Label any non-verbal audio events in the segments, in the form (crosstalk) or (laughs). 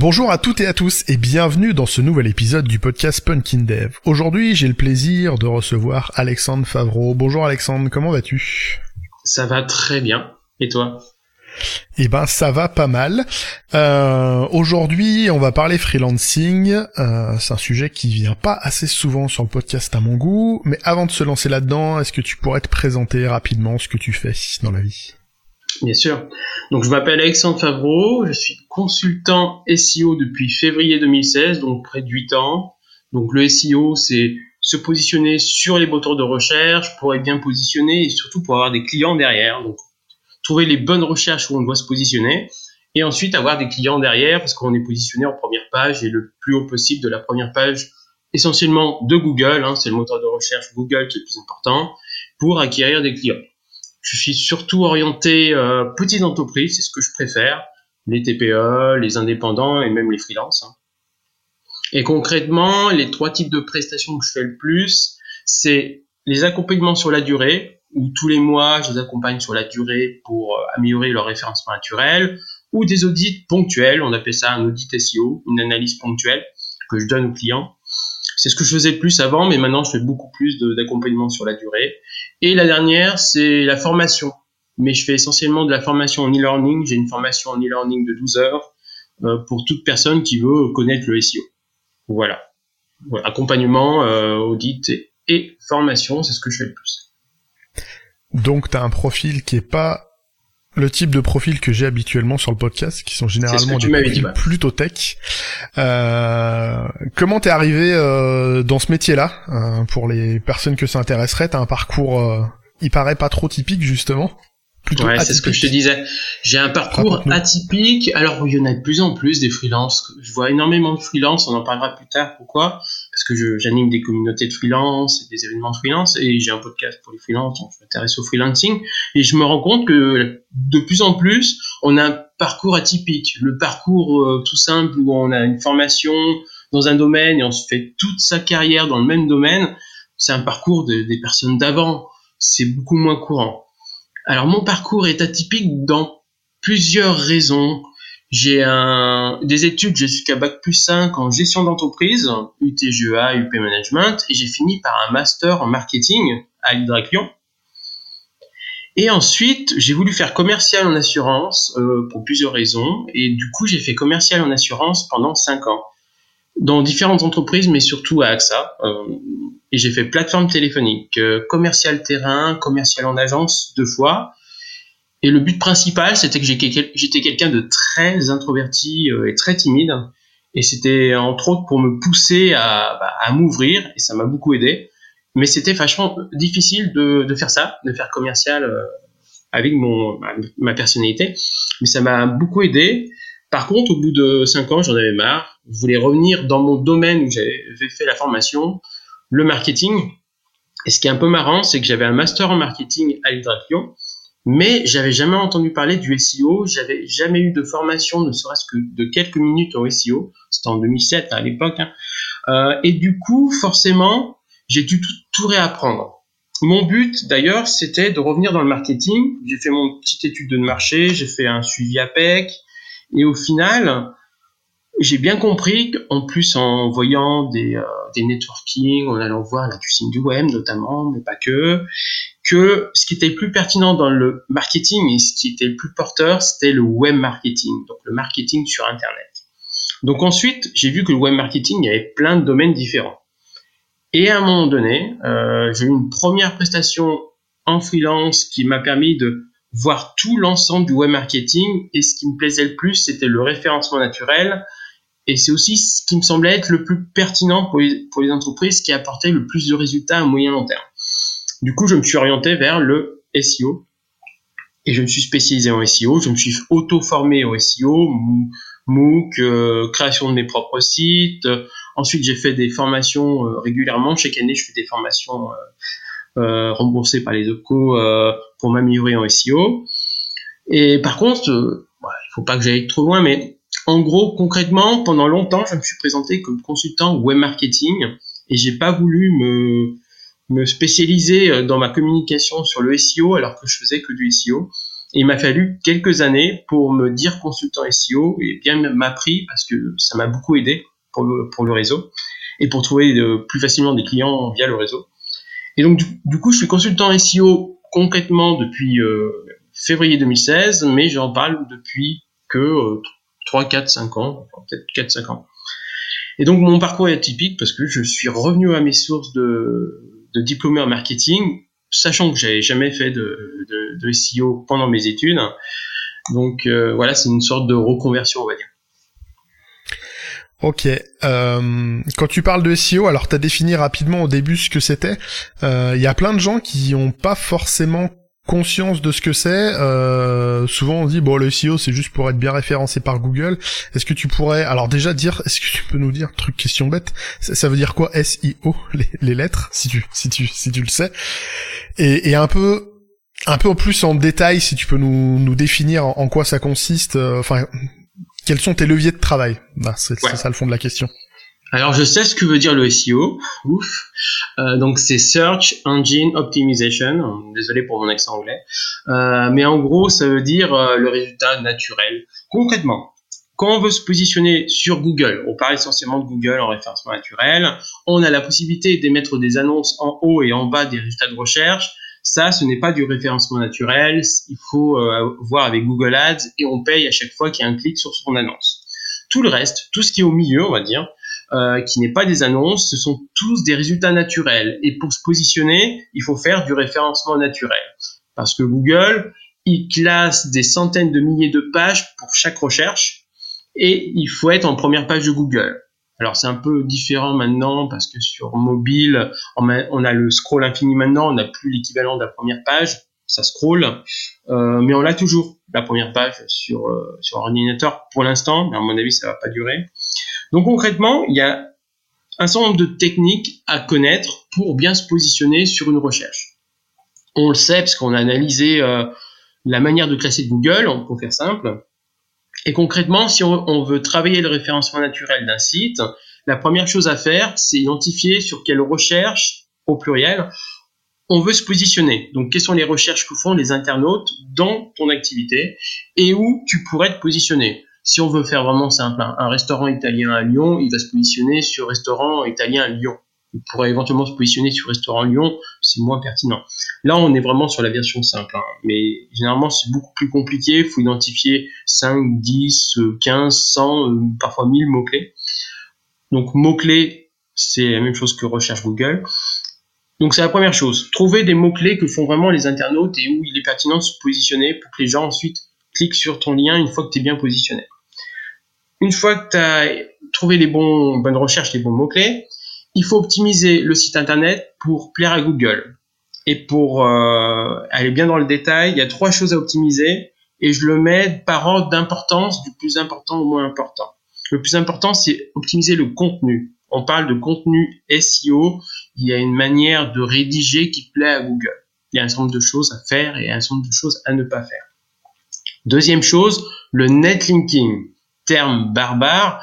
Bonjour à toutes et à tous et bienvenue dans ce nouvel épisode du podcast Punkin Dev. Aujourd'hui, j'ai le plaisir de recevoir Alexandre Favreau. Bonjour Alexandre, comment vas-tu? Ça va très bien. Et toi? Eh ben ça va pas mal. Euh, Aujourd'hui, on va parler freelancing. Euh, c'est un sujet qui vient pas assez souvent sur le podcast à mon goût. Mais avant de se lancer là-dedans, est-ce que tu pourrais te présenter rapidement ce que tu fais dans la vie? Bien sûr. Donc je m'appelle Alexandre Favreau, je suis consultant SEO depuis février 2016, donc près de 8 ans. Donc le SEO, c'est se positionner sur les moteurs de recherche pour être bien positionné et surtout pour avoir des clients derrière. Donc trouver les bonnes recherches où on doit se positionner et ensuite avoir des clients derrière parce qu'on est positionné en première page et le plus haut possible de la première page essentiellement de Google, hein, c'est le moteur de recherche Google qui est le plus important pour acquérir des clients. Je suis surtout orienté euh, petites entreprises, c'est ce que je préfère, les TPE, les indépendants et même les freelances. Hein. Et concrètement, les trois types de prestations que je fais le plus, c'est les accompagnements sur la durée, où tous les mois, je les accompagne sur la durée pour euh, améliorer leur référencement naturel, ou des audits ponctuels, on appelle ça un audit SEO, une analyse ponctuelle que je donne aux clients. C'est ce que je faisais le plus avant, mais maintenant je fais beaucoup plus d'accompagnement sur la durée. Et la dernière, c'est la formation. Mais je fais essentiellement de la formation en e-learning. J'ai une formation en e-learning de 12 heures euh, pour toute personne qui veut connaître le SEO. Voilà. Accompagnement, euh, audit et, formation, c'est ce que je fais le plus. Donc tu as un profil qui est pas le type de profil que j'ai habituellement sur le podcast, qui sont généralement des profils plutôt tech. Euh, comment t'es arrivé euh, dans ce métier-là euh, Pour les personnes que ça intéresserait, t'as un parcours, euh, il paraît pas trop typique justement ouais, c'est ce que je te disais. J'ai un parcours atypique. Alors, il y en a de plus en plus des freelances. Je vois énormément de freelances. On en parlera plus tard. Pourquoi? Parce que j'anime des communautés de freelance et des événements de freelance et j'ai un podcast pour les freelances. Donc, je m'intéresse au freelancing et je me rends compte que de plus en plus, on a un parcours atypique. Le parcours euh, tout simple où on a une formation dans un domaine et on se fait toute sa carrière dans le même domaine. C'est un parcours des personnes d'avant. C'est beaucoup moins courant. Alors mon parcours est atypique dans plusieurs raisons. J'ai un, des études jusqu'à Bac plus 5 en gestion d'entreprise, UTGEA, UP Management, et j'ai fini par un master en marketing à l'Hydraclion. Et ensuite, j'ai voulu faire commercial en assurance euh, pour plusieurs raisons, et du coup, j'ai fait commercial en assurance pendant 5 ans dans différentes entreprises, mais surtout à AXA. Euh, et j'ai fait plateforme téléphonique, euh, commercial terrain, commercial en agence deux fois. Et le but principal, c'était que j'étais quelqu'un de très introverti euh, et très timide. Et c'était entre autres pour me pousser à, bah, à m'ouvrir, et ça m'a beaucoup aidé. Mais c'était vachement difficile de, faire ça, de faire commercial euh, avec mon, ma, personnalité. Mais ça m'a beaucoup aidé. Par contre, au bout de cinq ans, j'en avais marre. Je voulais revenir dans mon domaine où j'avais fait la formation, le marketing. Et ce qui est un peu marrant, c'est que j'avais un master en marketing à l'Hydraclion, mais j'avais jamais entendu parler du SEO. J'avais jamais eu de formation, ne serait-ce que de quelques minutes en SEO. C'était en 2007 à l'époque. Hein. Euh, et du coup, forcément, j'ai dû tout, tout réapprendre. Mon but, d'ailleurs, c'était de revenir dans le marketing. J'ai fait mon petite étude de marché, j'ai fait un suivi APEC, et au final, j'ai bien compris qu'en plus en voyant des, euh, des networking, en allant voir la cuisine du web notamment, mais pas que, que ce qui était le plus pertinent dans le marketing et ce qui était le plus porteur, c'était le web marketing, donc le marketing sur Internet. Donc ensuite, j'ai vu que le web marketing, il y avait plein de domaines différents. Et à un moment donné, euh, j'ai eu une première prestation en freelance qui m'a permis de voir tout l'ensemble du web marketing. Et ce qui me plaisait le plus, c'était le référencement naturel. Et c'est aussi ce qui me semblait être le plus pertinent pour les, entreprises qui apportait le plus de résultats à moyen long terme. Du coup, je me suis orienté vers le SEO. Et je me suis spécialisé en SEO. Je me suis auto-formé au SEO, MOOC, euh, création de mes propres sites. Ensuite, j'ai fait des formations euh, régulièrement. Chaque année, je fais des formations euh, euh, remboursé par les OPCO pour m'améliorer en SEO. Et par contre, euh, il faut pas que j'aille trop loin, mais en gros, concrètement, pendant longtemps, je me suis présenté comme consultant web marketing et j'ai pas voulu me, spécialiser dans ma communication sur le SEO alors que je faisais que du SEO. Il m'a fallu quelques années pour me dire consultant SEO et bien m'appris parce que ça m'a beaucoup aidé pour le, réseau et pour trouver plus facilement des clients via le réseau. Et donc, du, coup, je suis consultant SEO concrètement depuis euh, février 2016, mais j'en parle depuis que euh, 3, 4, 5 ans, peut-être 4, 5 ans. Et donc, mon parcours est atypique parce que je suis revenu à mes sources de, de diplômé en marketing, sachant que j'avais jamais fait de, de, SEO pendant mes études. Donc, euh, voilà, c'est une sorte de reconversion, on va dire. Ok. Euh, quand tu parles de SEO, alors tu as défini rapidement au début ce que c'était. Euh, il y a plein de gens qui n'ont pas forcément conscience de ce que c'est. Euh, souvent on dit bon le SEO c'est juste pour être bien référencé par Google. Est-ce que tu pourrais alors déjà dire (laughs) est-ce que tu peux nous dire truc question bête ça, veut dire quoi SEO les, les, lettres si tu si tu si tu le sais? Et, et un peu un peu plus en détail si tu peux nous, nous définir en, quoi ça consiste. Enfin quels sont tes leviers de travail? Bah, C'est ça le fond de la question. Alors je sais ce que veut dire le SEO. Ouf. Euh, donc c'est Search Engine Optimization. Désolé pour mon accent anglais. Euh, mais en gros ça veut dire euh, le résultat naturel. Concrètement, quand on veut se positionner sur Google, on parle essentiellement de Google en référencement naturel, on a la possibilité d'émettre des annonces en haut et en bas des résultats de recherche ça, ce n'est pas du référencement naturel. Il faut euh, voir avec Google Ads et on paye à chaque fois qu'il y a un clic sur son annonce. Tout le reste, tout ce qui est au milieu, on va dire, euh, qui n'est pas des annonces, ce sont tous des résultats naturels. Et pour se positionner, il faut faire du référencement naturel. Parce que Google, il classe des centaines de milliers de pages pour chaque recherche et il faut être en première page de Google. Alors c'est un peu différent maintenant parce que sur mobile, on a, le scroll infini maintenant, on n'a plus l'équivalent de la première page, ça scroll, euh, mais on l'a toujours la première page sur euh, sur ordinateur pour l'instant, mais à mon avis ça va pas durer. Donc concrètement, il y a un certain nombre de techniques à connaître pour bien se positionner sur une recherche. On le sait parce qu'on a analysé euh, la manière de classer Google, on peut faire simple. Et concrètement, si on, veut travailler le référencement naturel d'un site, la première chose à faire, c'est identifier sur quelle recherche, au pluriel, on veut se positionner. Donc, quelles sont les recherches que font les internautes dans ton activité et où tu pourrais te positionner. Si on veut faire vraiment simple, un restaurant italien à Lyon, il va se positionner sur restaurant italien à Lyon on pourrait éventuellement se positionner sur Restaurant Lyon, c'est moins pertinent. Là, on est vraiment sur la version simple, hein. mais généralement, c'est beaucoup plus compliqué. Il faut identifier 5, 10, 15, 100, parfois 1000 mots-clés. Donc, mots-clés, c'est la même chose que recherche Google. Donc, c'est la première chose. Trouver des mots-clés que font vraiment les internautes et où il est pertinent de se positionner pour que les gens ensuite cliquent sur ton lien une fois que tu es bien positionné. Une fois que tu as trouvé les bons, bonnes recherches, les bons mots-clés, il faut optimiser le site internet pour plaire à Google. Et pour euh, aller bien dans le détail, il y a trois choses à optimiser et je le mets par ordre d'importance du plus important au moins important. Le plus important, c'est optimiser le contenu. On parle de contenu SEO. Il y a une manière de rédiger qui plaît à Google. Il y a un certain nombre de choses à faire et un certain nombre de choses à ne pas faire. Deuxième chose, le netlinking, terme barbare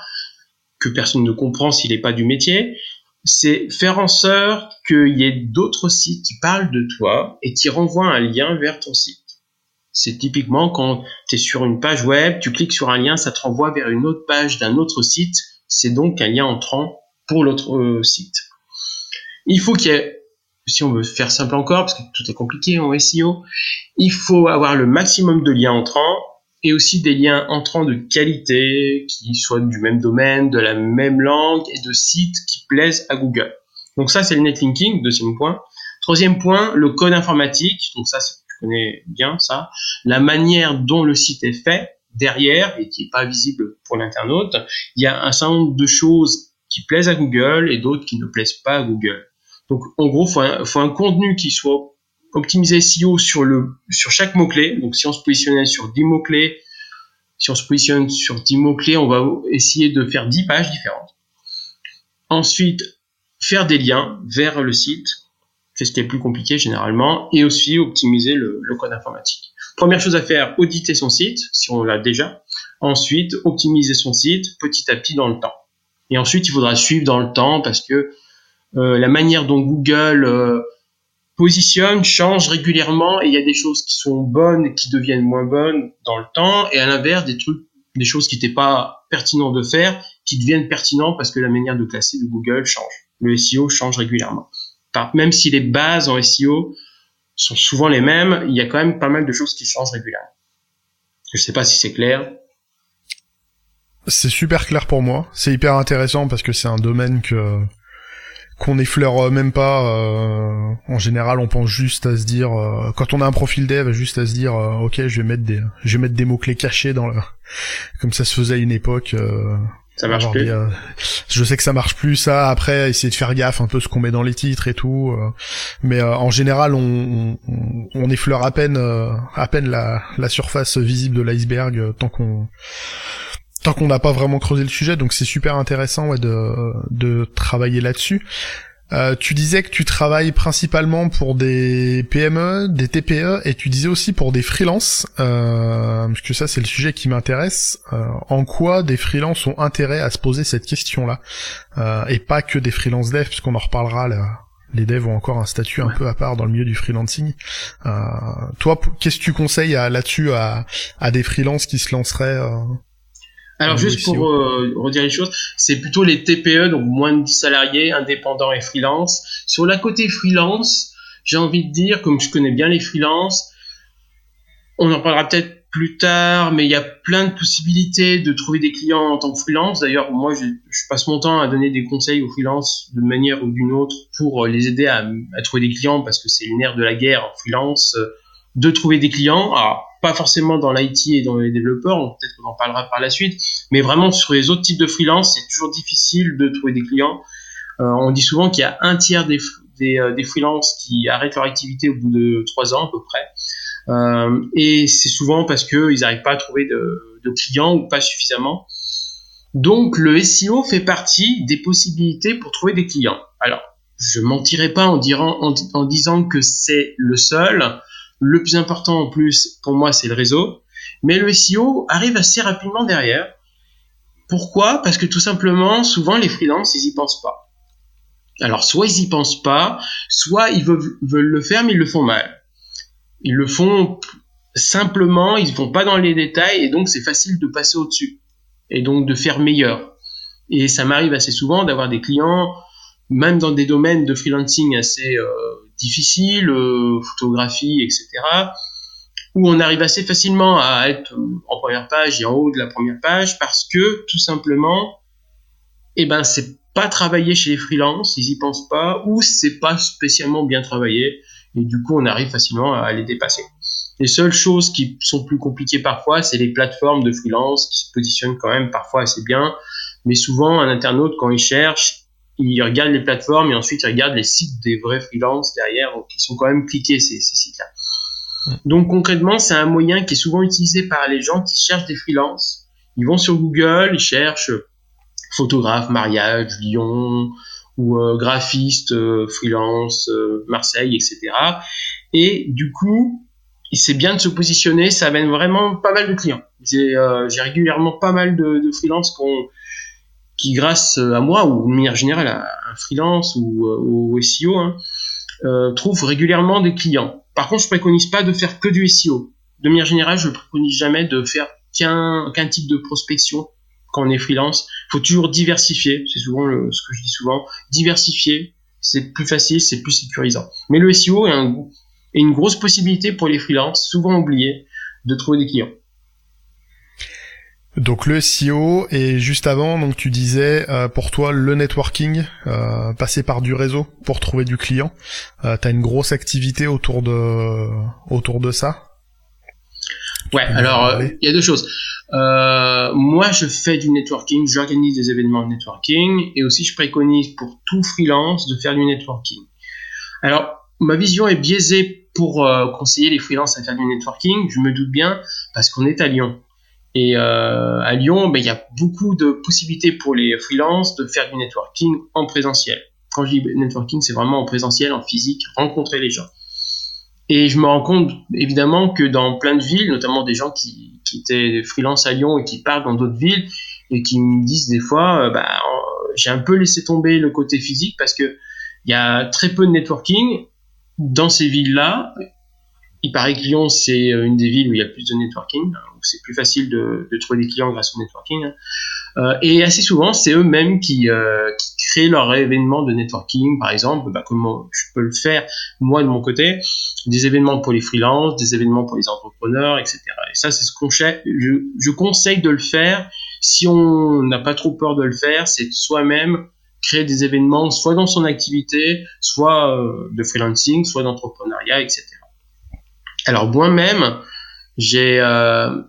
que personne ne comprend s'il n'est pas du métier, c'est faire en sorte qu'il y ait d'autres sites qui parlent de toi et qui renvoient un lien vers ton site. C'est typiquement quand tu es sur une page web, tu cliques sur un lien, ça te renvoie vers une autre page d'un autre site. C'est donc un lien entrant pour l'autre euh, site. Il faut qu'il y ait, si on veut faire simple encore, parce que tout est compliqué en SEO, il faut avoir le maximum de liens entrants et aussi des liens entrants de qualité qui soient du même domaine, de la même langue et de sites qui plaisent à Google. Donc ça, c'est le netlinking, deuxième point. Troisième point, le code informatique. Donc ça, tu connais bien ça. La manière dont le site est fait derrière et qui n'est pas visible pour l'internaute. Il y a un certain nombre de choses qui plaisent à Google et d'autres qui ne plaisent pas à Google. Donc en gros, il faut un contenu qui soit optimiser SEO sur chaque mot clé. Donc si on se positionnait sur 10 mots clés, si on se positionne sur 10 mots clés, on va essayer de faire 10 pages différentes. Ensuite, faire des liens vers le site, c'est ce qui est plus compliqué généralement, et aussi optimiser le, le code informatique. Première chose à faire, auditer son site, si on l'a déjà. Ensuite, optimiser son site petit à petit dans le temps. Et ensuite, il faudra suivre dans le temps parce que euh, la manière dont Google euh, positionne, change régulièrement et il y a des choses qui sont bonnes qui deviennent moins bonnes dans le temps et à l'inverse des trucs, des choses qui n'étaient pas pertinentes de faire qui deviennent pertinentes parce que la manière de classer de Google change. Le SEO change régulièrement. Même si les bases en SEO sont souvent les mêmes, il y a quand même pas mal de choses qui changent régulièrement. Je sais pas si c'est clair. C'est super clair pour moi. C'est hyper intéressant parce que c'est un domaine que qu'on effleure même pas. Euh, en général, on pense juste à se dire, euh, quand on a un profil dev, juste à se dire, euh, ok, je vais mettre des, je vais mettre des mots clés cachés dans le, (laughs) comme ça se faisait à une époque. ça marche plus. je sais que ça marche plus ça. Après, essayer de faire gaffe un peu ce qu'on met dans les titres et tout. mais en général, on, on, on, effleure à peine, à peine la, la surface visible de l'iceberg tant qu'on tant qu'on n'a pas vraiment creusé le sujet, donc c'est super intéressant ouais, de, de travailler là-dessus. Euh, tu disais que tu travailles principalement pour des PME, des TPE, et tu disais aussi pour des freelances, euh, parce que ça c'est le sujet qui m'intéresse. Euh, en quoi des freelances ont intérêt à se poser cette question-là, euh, et pas que des freelance devs, puisqu'on en reparlera là. Les devs ont encore un statut un peu à part dans le milieu du freelancing. Euh, toi, qu'est-ce que tu conseilles là-dessus à, à des freelances qui se lanceraient alors juste pour euh, redire les choses, c'est plutôt les TPE, donc moins de 10 salariés, indépendants et freelance. Sur la côté freelance, j'ai envie de dire, comme je connais bien les freelances, on en parlera peut-être plus tard, mais il y a plein de possibilités de trouver des clients en tant que freelance. D'ailleurs, moi, je, passe mon temps à donner des conseils aux freelances de manière ou d'une autre pour les aider à, à, trouver des clients parce que c'est le nerf de la guerre en freelance euh, de trouver des clients. Alors, pas forcément dans l'IT et dans les développeurs, peut-être qu'on en parlera par la suite, mais vraiment sur les autres types de freelance, c'est toujours difficile de trouver des clients. Euh, on dit souvent qu'il y a un tiers des, euh, des freelances qui arrêtent leur activité au bout de trois ans à peu près. Euh, et c'est souvent parce qu'ils n'arrivent pas à trouver de, clients ou pas suffisamment. Donc le SEO fait partie des possibilités pour trouver des clients. Alors, je mentirai pas en disant que c'est le seul. Le plus important en plus, pour moi, c'est le réseau. Mais le SEO arrive assez rapidement derrière. Pourquoi? Parce que tout simplement, souvent, les freelances, ils y pensent pas. Alors, soit ils y pensent pas, soit ils veulent, le faire, mais ils le font mal. Ils le font simplement, ils vont pas dans les détails, et donc c'est facile de passer au-dessus. Et donc de faire meilleur. Et ça m'arrive assez souvent d'avoir des clients, même dans des domaines de freelancing assez euh, difficile, euh, photographie, etc., où on arrive assez facilement à être en première page et en haut de la première page parce que tout simplement, eh ben c'est pas travaillé chez les freelances, ils y pensent pas, ou c'est pas spécialement bien travaillé, et du coup on arrive facilement à les dépasser. Les seules choses qui sont plus compliquées parfois, c'est les plateformes de freelance qui se positionnent quand même parfois assez bien, mais souvent un internaute quand il cherche, ils regardent les plateformes et ensuite ils regardent les sites des vrais freelances derrière, qui sont quand même cliqués ces, ces sites-là. Donc concrètement, c'est un moyen qui est souvent utilisé par les gens qui cherchent des freelances. Ils vont sur Google, ils cherchent photographe, mariage, Lyon, ou euh, graphiste, euh, freelance, euh, Marseille, etc. Et du coup, c'est bien de se positionner, ça amène vraiment pas mal de clients. J'ai régulièrement pas mal de, de freelances qui ont qui grâce à moi ou de manière générale à un freelance ou euh, au SEO hein, euh, trouve régulièrement des clients. Par contre, je préconise pas de faire que du SEO. De manière générale, je préconise jamais de faire qu'un type de prospection quand on est freelance. Il faut toujours diversifier. C'est souvent ce que je dis souvent. Diversifier, c'est plus facile, c'est plus sécurisant. Mais le SEO est, un, est une grosse possibilité pour les freelances, souvent oubliés, de trouver des clients. Donc le SEO et juste avant, donc tu disais euh, pour toi le networking, euh, passer par du réseau pour trouver du client. Euh, T'as une grosse activité autour de autour de ça? Ouais, alors euh, il y a deux choses. moi, je fais du networking, j'organise des événements de networking et aussi je préconise pour tout freelance de faire du networking. Alors ma vision est biaisée pour conseiller les freelances à faire du networking. Je me doute bien parce qu'on est à Lyon. Et euh, à Lyon, ben, il y a beaucoup de possibilités pour les freelances de faire du networking en présentiel. Quand je dis networking, c'est vraiment en présentiel, en physique, rencontrer les gens. Et je me rends compte évidemment que dans plein de villes, notamment des gens qui, qui étaient freelance à Lyon et qui partent dans d'autres villes et qui me disent des fois, euh, bah, j'ai un peu laissé tomber le côté physique parce que il y a très peu de networking dans ces villes-là, il paraît que Lyon, c'est euh, une des villes où il y a plus de networking, hein, où c'est plus facile de, trouver des clients grâce au networking. Hein. Euh, et assez souvent, c'est eux-mêmes qui, euh, qui, créent leur événement de networking, par exemple, bah, comment je peux le faire moi de mon côté, des événements pour les freelances, des événements pour les entrepreneurs, etc. Et ça, c'est ce qu'on je, je conseille de le faire si on n'a pas trop peur de le faire, c'est soi-même créer des événements, soit dans son activité, soit de freelancing, soit d'entrepreneuriat, etc. Alors moi-même, j'ai euh,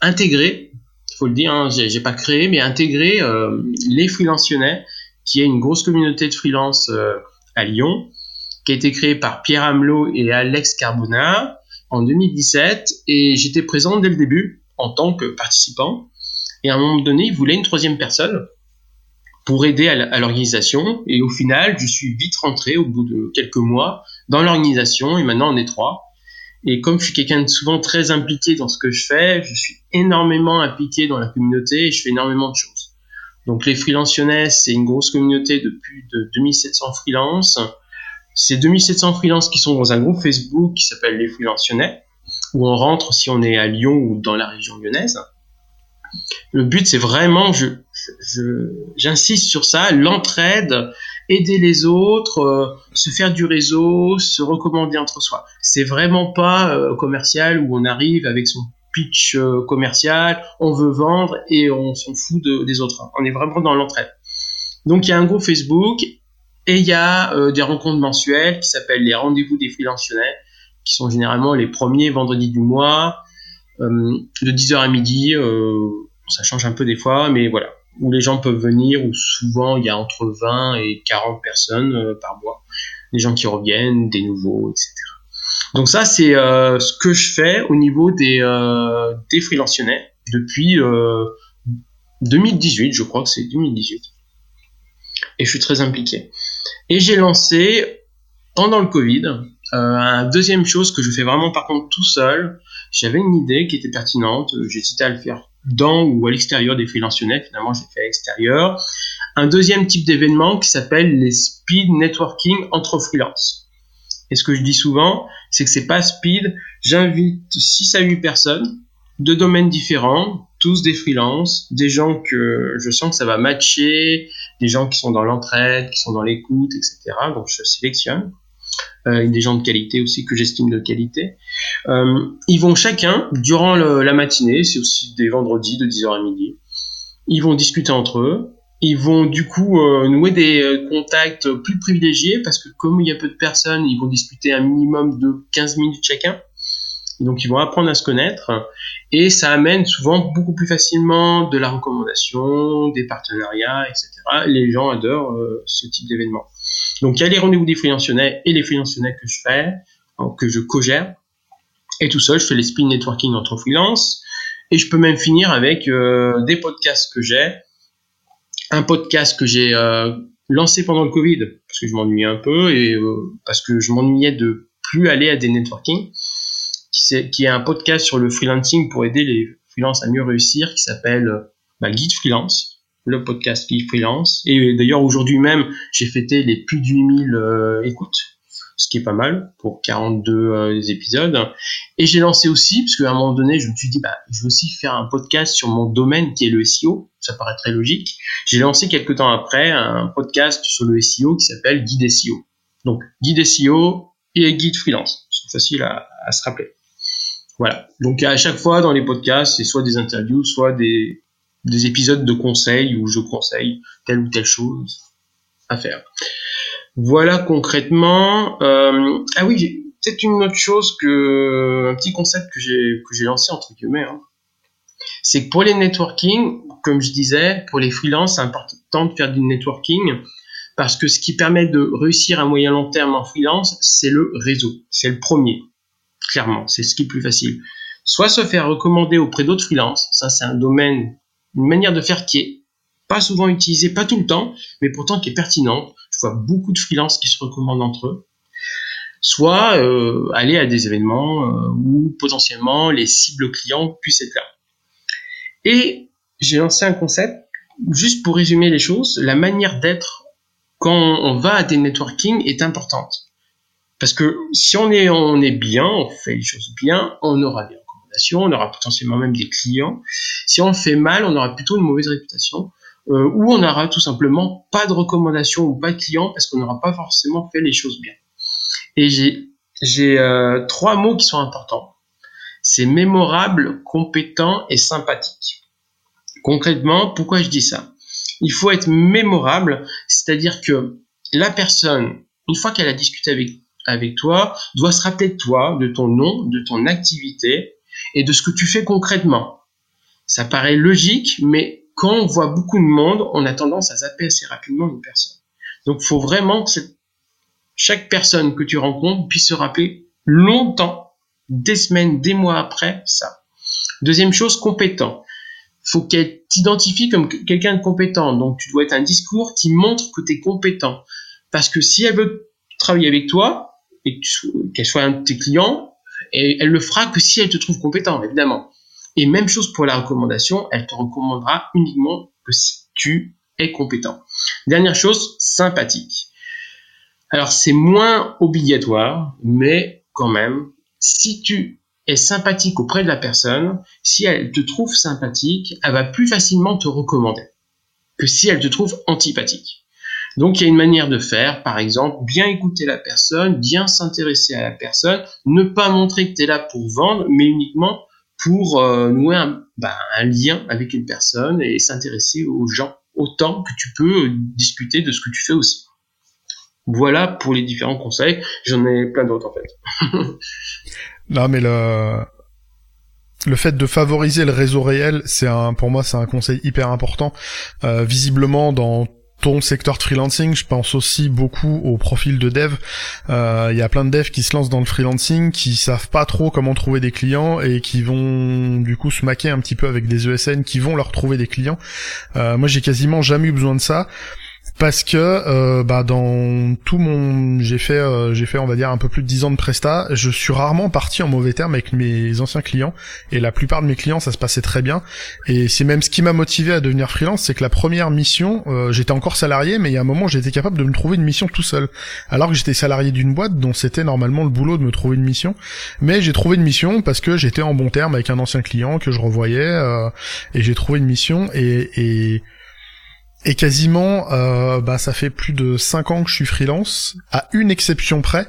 intégré, faut le dire, hein, j'ai pas créé, mais intégré euh, les freelancionnais, qui est une grosse communauté de freelance euh, à Lyon, qui a été créée par Pierre Amelot et Alex Carbona en 2017, et j'étais présent dès le début en tant que participant. Et à un moment donné, ils voulaient une troisième personne pour aider à l'organisation. Et au final, je suis vite rentré au bout de quelques mois dans l'organisation, et maintenant on est trois. Et comme je suis quelqu'un de souvent très impliqué dans ce que je fais, je suis énormément impliqué dans la communauté et je fais énormément de choses. Donc les freelancionnais, c'est une grosse communauté de plus de 2700 freelances. C'est 2700 freelances qui sont dans un groupe Facebook qui s'appelle les freelancionnais, où on rentre si on est à Lyon ou dans la région lyonnaise. Le but, c'est vraiment, je, j'insiste sur ça, l'entraide aider les autres, euh, se faire du réseau, se recommander entre soi. C'est vraiment pas euh, commercial où on arrive avec son pitch euh, commercial, on veut vendre et on s'en fout des autres. On est vraiment dans l'entraide. Donc il y a un groupe Facebook et il y a des rencontres mensuelles qui s'appellent les rendez-vous des freelancionnais, qui sont généralement les premiers vendredis du mois, de 10h à midi. ça change un peu des fois, mais voilà où les gens peuvent venir, où souvent il y a entre 20 et 40 personnes euh, par mois. Des gens qui reviennent, des nouveaux, etc. Donc ça, c'est euh, ce que je fais au niveau des, euh, des depuis 2018, je crois que c'est 2018. Et je suis très impliqué. Et j'ai lancé, pendant le Covid, euh, deuxième chose que je fais vraiment par contre tout seul. J'avais une idée qui était pertinente. J'hésitais à le faire dans ou à l'extérieur des freelancionnels. Finalement, j'ai fait à l'extérieur. Un deuxième type d'événement qui s'appelle les speed networking entre freelance. Et ce que je dis souvent, c'est que c'est pas speed. J'invite 6 à 8 personnes de domaines différents, tous des freelances, des gens que je sens que ça va matcher, des gens qui sont dans l'entraide, qui sont dans l'écoute, etc. Donc je sélectionne. Euh, des gens de qualité aussi que j'estime de qualité. Euh, ils vont chacun, durant la matinée, c'est aussi des vendredis de 10h à midi, ils vont discuter entre eux, ils vont du coup euh, nouer des contacts plus privilégiés parce que comme il y a peu de personnes, ils vont discuter un minimum de 15 minutes chacun. Donc ils vont apprendre à se connaître et ça amène souvent beaucoup plus facilement de la recommandation, des partenariats, etc. Les gens adorent ce type d'événement. Donc il y a les rendez-vous des freelancionnais et les freelancionnais que je fais, que je co-gère. Et tout seul, je fais les spin networking entre freelance. Et je peux même finir avec euh, des podcasts que j'ai. Un podcast que j'ai euh, lancé pendant le Covid, parce que je m'ennuyais un peu, et euh, parce que je m'ennuyais de plus aller à des networking, qui, est, qui est un podcast sur le freelancing pour aider les freelances à mieux réussir, qui s'appelle bah, Guide Freelance le podcast qui freelance. Et d'ailleurs, aujourd'hui même, j'ai fêté les plus de 8000 euh, écoutes, ce qui est pas mal pour 42 euh, épisodes. Et j'ai lancé aussi, parce qu'à un moment donné, je me suis dit, bah, je veux aussi faire un podcast sur mon domaine qui est le SEO. Ça paraît très logique. J'ai lancé quelques temps après un podcast sur le SEO qui s'appelle Guide SEO. Donc, Guide SEO et Guide Freelance. C'est facile à se rappeler. Voilà. Donc, à chaque fois dans les podcasts, c'est soit des interviews, soit des, des épisodes de conseils où je conseille telle ou telle chose à faire. Voilà concrètement. Euh, ah oui, peut-être une autre chose que un petit concept que j'ai que j'ai lancé entre guillemets. Hein. C'est que pour les networking, comme je disais, pour les freelances, c'est important de faire du networking parce que ce qui permet de réussir à moyen long terme en freelance, c'est le réseau. C'est le premier, clairement. C'est ce qui est plus facile. Soit se faire recommander auprès d'autres freelances, ça c'est un domaine une manière de faire qui est pas souvent utilisée, pas tout le temps, mais pourtant qui est pertinente. Je vois beaucoup de freelances qui se recommandent entre eux. Soit euh, aller à des événements euh, où potentiellement les cibles clients puissent être là. Et j'ai lancé un concept, juste pour résumer les choses, la manière d'être quand on va à des networking est importante. Parce que si on est, bien, on fait les choses bien, on aura des on aura potentiellement même des clients. Si on fait mal, on aura plutôt une mauvaise réputation. Euh, ou on aura tout simplement pas de recommandations ou pas de clients parce qu'on n'aura pas forcément fait les choses bien. Et j'ai euh, trois mots qui sont importants. C'est mémorable, compétent et sympathique. Concrètement, pourquoi je dis ça? Il faut être mémorable, c'est-à-dire que la personne, une fois qu'elle a discuté avec toi, doit se rappeler de toi, de ton nom, de ton activité et de ce que tu fais concrètement. Ça paraît logique, mais quand on voit beaucoup de monde, on a tendance à zapper assez rapidement une personne. Donc, il faut vraiment que chaque personne que tu rencontres puisse se rappeler longtemps, des semaines, des mois après ça. Deuxième chose, compétent. Faut qu'elle t'identifie comme quelqu'un de compétent. Donc, tu dois être un discours qui montre que tu es compétent. Parce que si elle veut travailler avec toi, et qu'elle soit un de tes clients, elle le fera que si elle te trouve compétent, évidemment. Et même chose pour la recommandation, elle te recommandera uniquement que si tu es compétent. Dernière chose, sympathique. Alors c'est moins obligatoire, mais quand même, si tu es sympathique auprès de la personne, si elle te trouve sympathique, elle va plus facilement te recommander que si elle te trouve antipathique. Donc il y a une manière de faire, par exemple, bien écouter la personne, bien s'intéresser à la personne, ne pas montrer que tu es là pour vendre, mais uniquement pour euh, nouer bah, un, lien avec une personne et s'intéresser aux gens autant que tu peux discuter de ce que tu fais aussi. Voilà pour les différents conseils. J'en ai plein d'autres en fait. (laughs) non mais le le fait de favoriser le réseau réel, c'est un pour moi c'est un conseil hyper important. Euh, visiblement dans ton secteur de freelancing, je pense aussi beaucoup au profil de dev. Il euh, y a plein de devs qui se lancent dans le freelancing, qui savent pas trop comment trouver des clients et qui vont du coup se maquer un petit peu avec des ESN qui vont leur trouver des clients. Euh, moi, j'ai quasiment jamais eu besoin de ça parce que euh, bah dans tout mon j'ai fait euh, j'ai fait on va dire un peu plus de 10 ans de presta je suis rarement parti en mauvais termes avec mes anciens clients. Et la plupart de mes clients ça se passait très bien. Et c'est même ce qui m'a motivé à devenir freelance c'est que la première mission euh, j'étais encore salarié mais il y a un moment j'étais capable de me trouver une mission tout seul. Alors que j'étais salarié d'une boîte dont c'était normalement le boulot de me trouver une mission. Mais j'ai trouvé une mission parce que j'étais en bon terme avec un ancien client que je revoyais et j'ai trouvé une mission. Et, et et quasiment, euh, bah, ça fait plus de 5 ans que je suis freelance. À une exception près,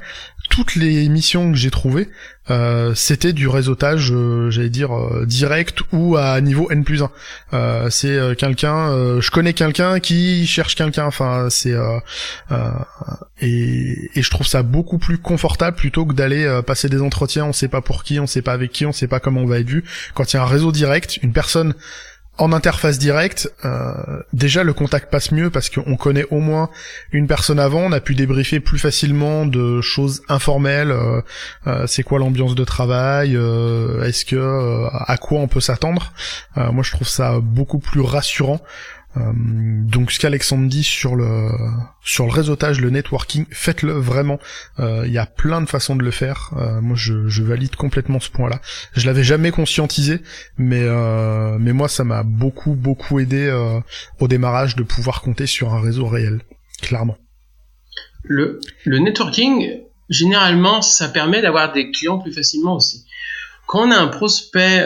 toutes les missions que j'ai trouvées, euh, c'était du réseautage, euh, j'allais dire, direct ou à niveau N plus 1. c'est quelqu'un, je connais quelqu'un qui cherche quelqu'un, enfin, c'est... Et, et, je trouve ça beaucoup plus confortable plutôt que d'aller passer des entretiens, on sait pas pour qui, on sait pas avec qui, on sait pas comment on va être vu. Quand il y a un réseau direct, une personne en interface directe, euh, déjà le contact passe mieux parce qu'on connaît au moins une personne avant, on a pu débriefer plus facilement de choses informelles. Euh, euh, c'est quoi l'ambiance de travail Est-ce que à quoi on peut s'attendre Moi, je trouve ça beaucoup plus rassurant donc ce qu'Alexandre dit sur le sur le réseautage, le networking, faites-le vraiment. Euh, il y a plein de façons de le faire. Euh, moi, je, je, valide complètement ce point-là. Je l'avais jamais conscientisé, mais mais moi, ça m'a beaucoup beaucoup aidé au démarrage de pouvoir compter sur un réseau réel, clairement. Le le networking, généralement, ça permet d'avoir des clients plus facilement aussi. Quand on a un prospect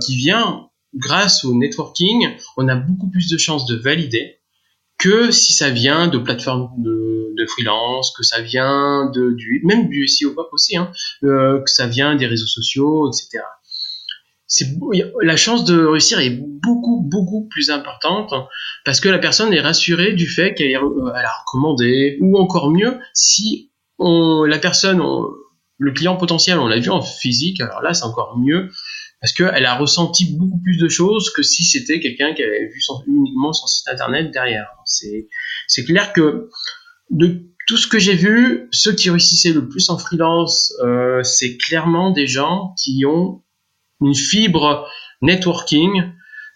qui vient, grâce au networking, on a beaucoup plus de chances de valider que si ça vient de plateformes de, freelance, que ça vient de, du, même du SEO aussi, hein, euh, que ça vient des réseaux sociaux, etc. La chance de réussir est beaucoup, beaucoup plus importante parce que la personne est rassurée du fait qu'elle euh, a recommandé, ou encore mieux, si la personne, le client potentiel, on l'a vu en physique, alors là c'est encore mieux, parce qu'elle a ressenti beaucoup plus de choses que si c'était quelqu'un qui avait vu uniquement son site internet derrière. C'est clair que de tout ce que j'ai vu, ceux qui réussissaient le plus en freelance, euh, c'est clairement des gens qui ont une fibre networking.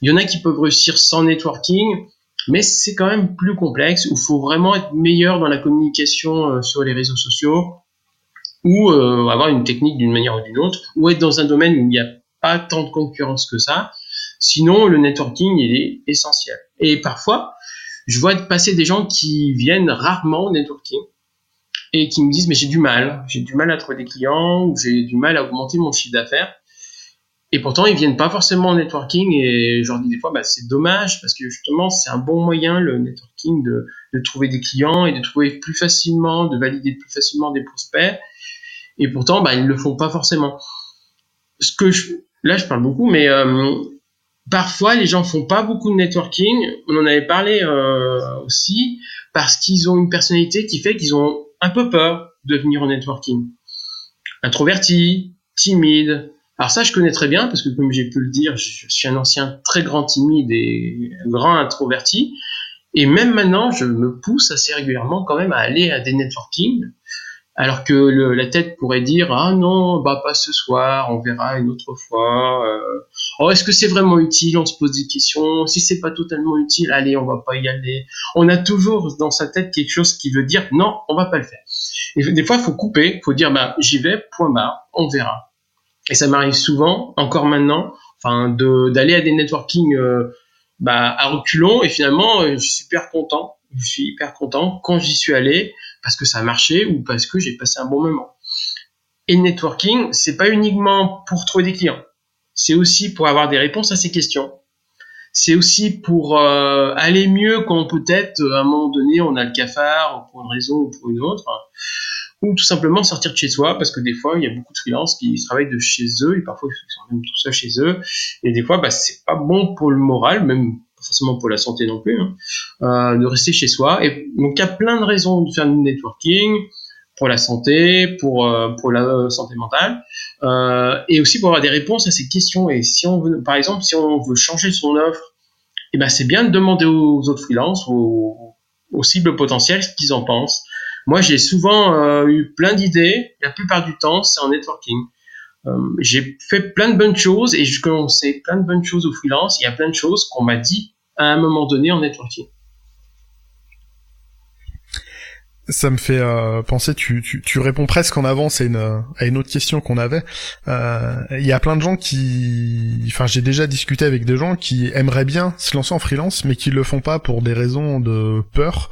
Il y en a qui peuvent réussir sans networking, mais c'est quand même plus complexe, où il faut vraiment être meilleur dans la communication euh, sur les réseaux sociaux, ou euh, avoir une technique d'une manière ou d'une autre, ou être dans un domaine où il y a pas tant de concurrence que ça. Sinon, le networking, il est essentiel. Et parfois, je vois passer des gens qui viennent rarement au networking et qui me disent mais j'ai du mal, j'ai du mal à trouver des clients ou j'ai du mal à augmenter mon chiffre d'affaires. Et pourtant, ils viennent pas forcément en networking et je leur dis des fois, bah, c'est dommage parce que justement, c'est un bon moyen, le networking, de, trouver des clients et de trouver plus facilement, de valider plus facilement des prospects. Et pourtant, bah, ils le font pas forcément. Ce que je, là, je parle beaucoup, mais euh, parfois, les gens font pas beaucoup de networking. On en avait parlé euh, aussi parce qu'ils ont une personnalité qui fait qu'ils ont un peu peur de venir au networking. Introverti, timide. Alors ça, je connais très bien parce que comme j'ai pu le dire, je suis un ancien très grand timide et grand introverti. Et même maintenant, je me pousse assez régulièrement quand même à aller à des networking alors que la tête pourrait dire ah non bah pas ce soir on verra une autre fois euh, oh est-ce que c'est vraiment utile? On se pose des questions. Si c'est pas totalement utile allez on va pas y aller. On a toujours dans sa tête quelque chose qui veut dire non on va pas le faire. Et des fois faut couper faut dire bah j'y vais point barre on verra. Et ça m'arrive souvent encore maintenant enfin de d'aller à des networking euh, bah à reculons. Et finalement euh, je suis super content je suis hyper content. Quand j'y suis allé parce que ça a marché ou parce que j'ai passé un bon moment. Et le networking, c'est pas uniquement pour trouver des clients, c'est aussi pour avoir des réponses à ces questions. C'est aussi pour euh, aller mieux quand peut-être à un moment donné on a le cafard pour une raison ou pour une autre, ou tout simplement sortir de chez soi parce que des fois il y a beaucoup de freelances qui travaillent de chez eux et parfois ils sont même tout ça chez eux et des fois bah, c'est pas bon pour le moral même forcément pour la santé non plus, hein, euh, de rester chez soi. Et donc il y a plein de raisons de faire du networking pour la santé, pour euh, pour la santé mentale, euh, et aussi pour avoir des réponses à ces questions. Et si on veut, par exemple, si on veut changer son offre, eh ben c'est bien de demander aux autres freelances, aux, aux cibles potentielles, ce qu'ils en pensent. Moi, j'ai souvent eu plein d'idées. La plupart du temps, c'est en networking. Euh, j'ai fait plein de bonnes choses et je commençais plein de bonnes choses au freelance. Il y a plein de choses qu'on m'a dit à un moment donné en networking. Ça me fait euh, penser, tu, tu, tu, réponds presque en avance à une, à une autre question qu'on avait. Euh, il y a plein de gens qui, enfin j'ai déjà discuté avec des gens qui aimeraient bien se lancer en freelance, mais qui le font pas pour des raisons de peur,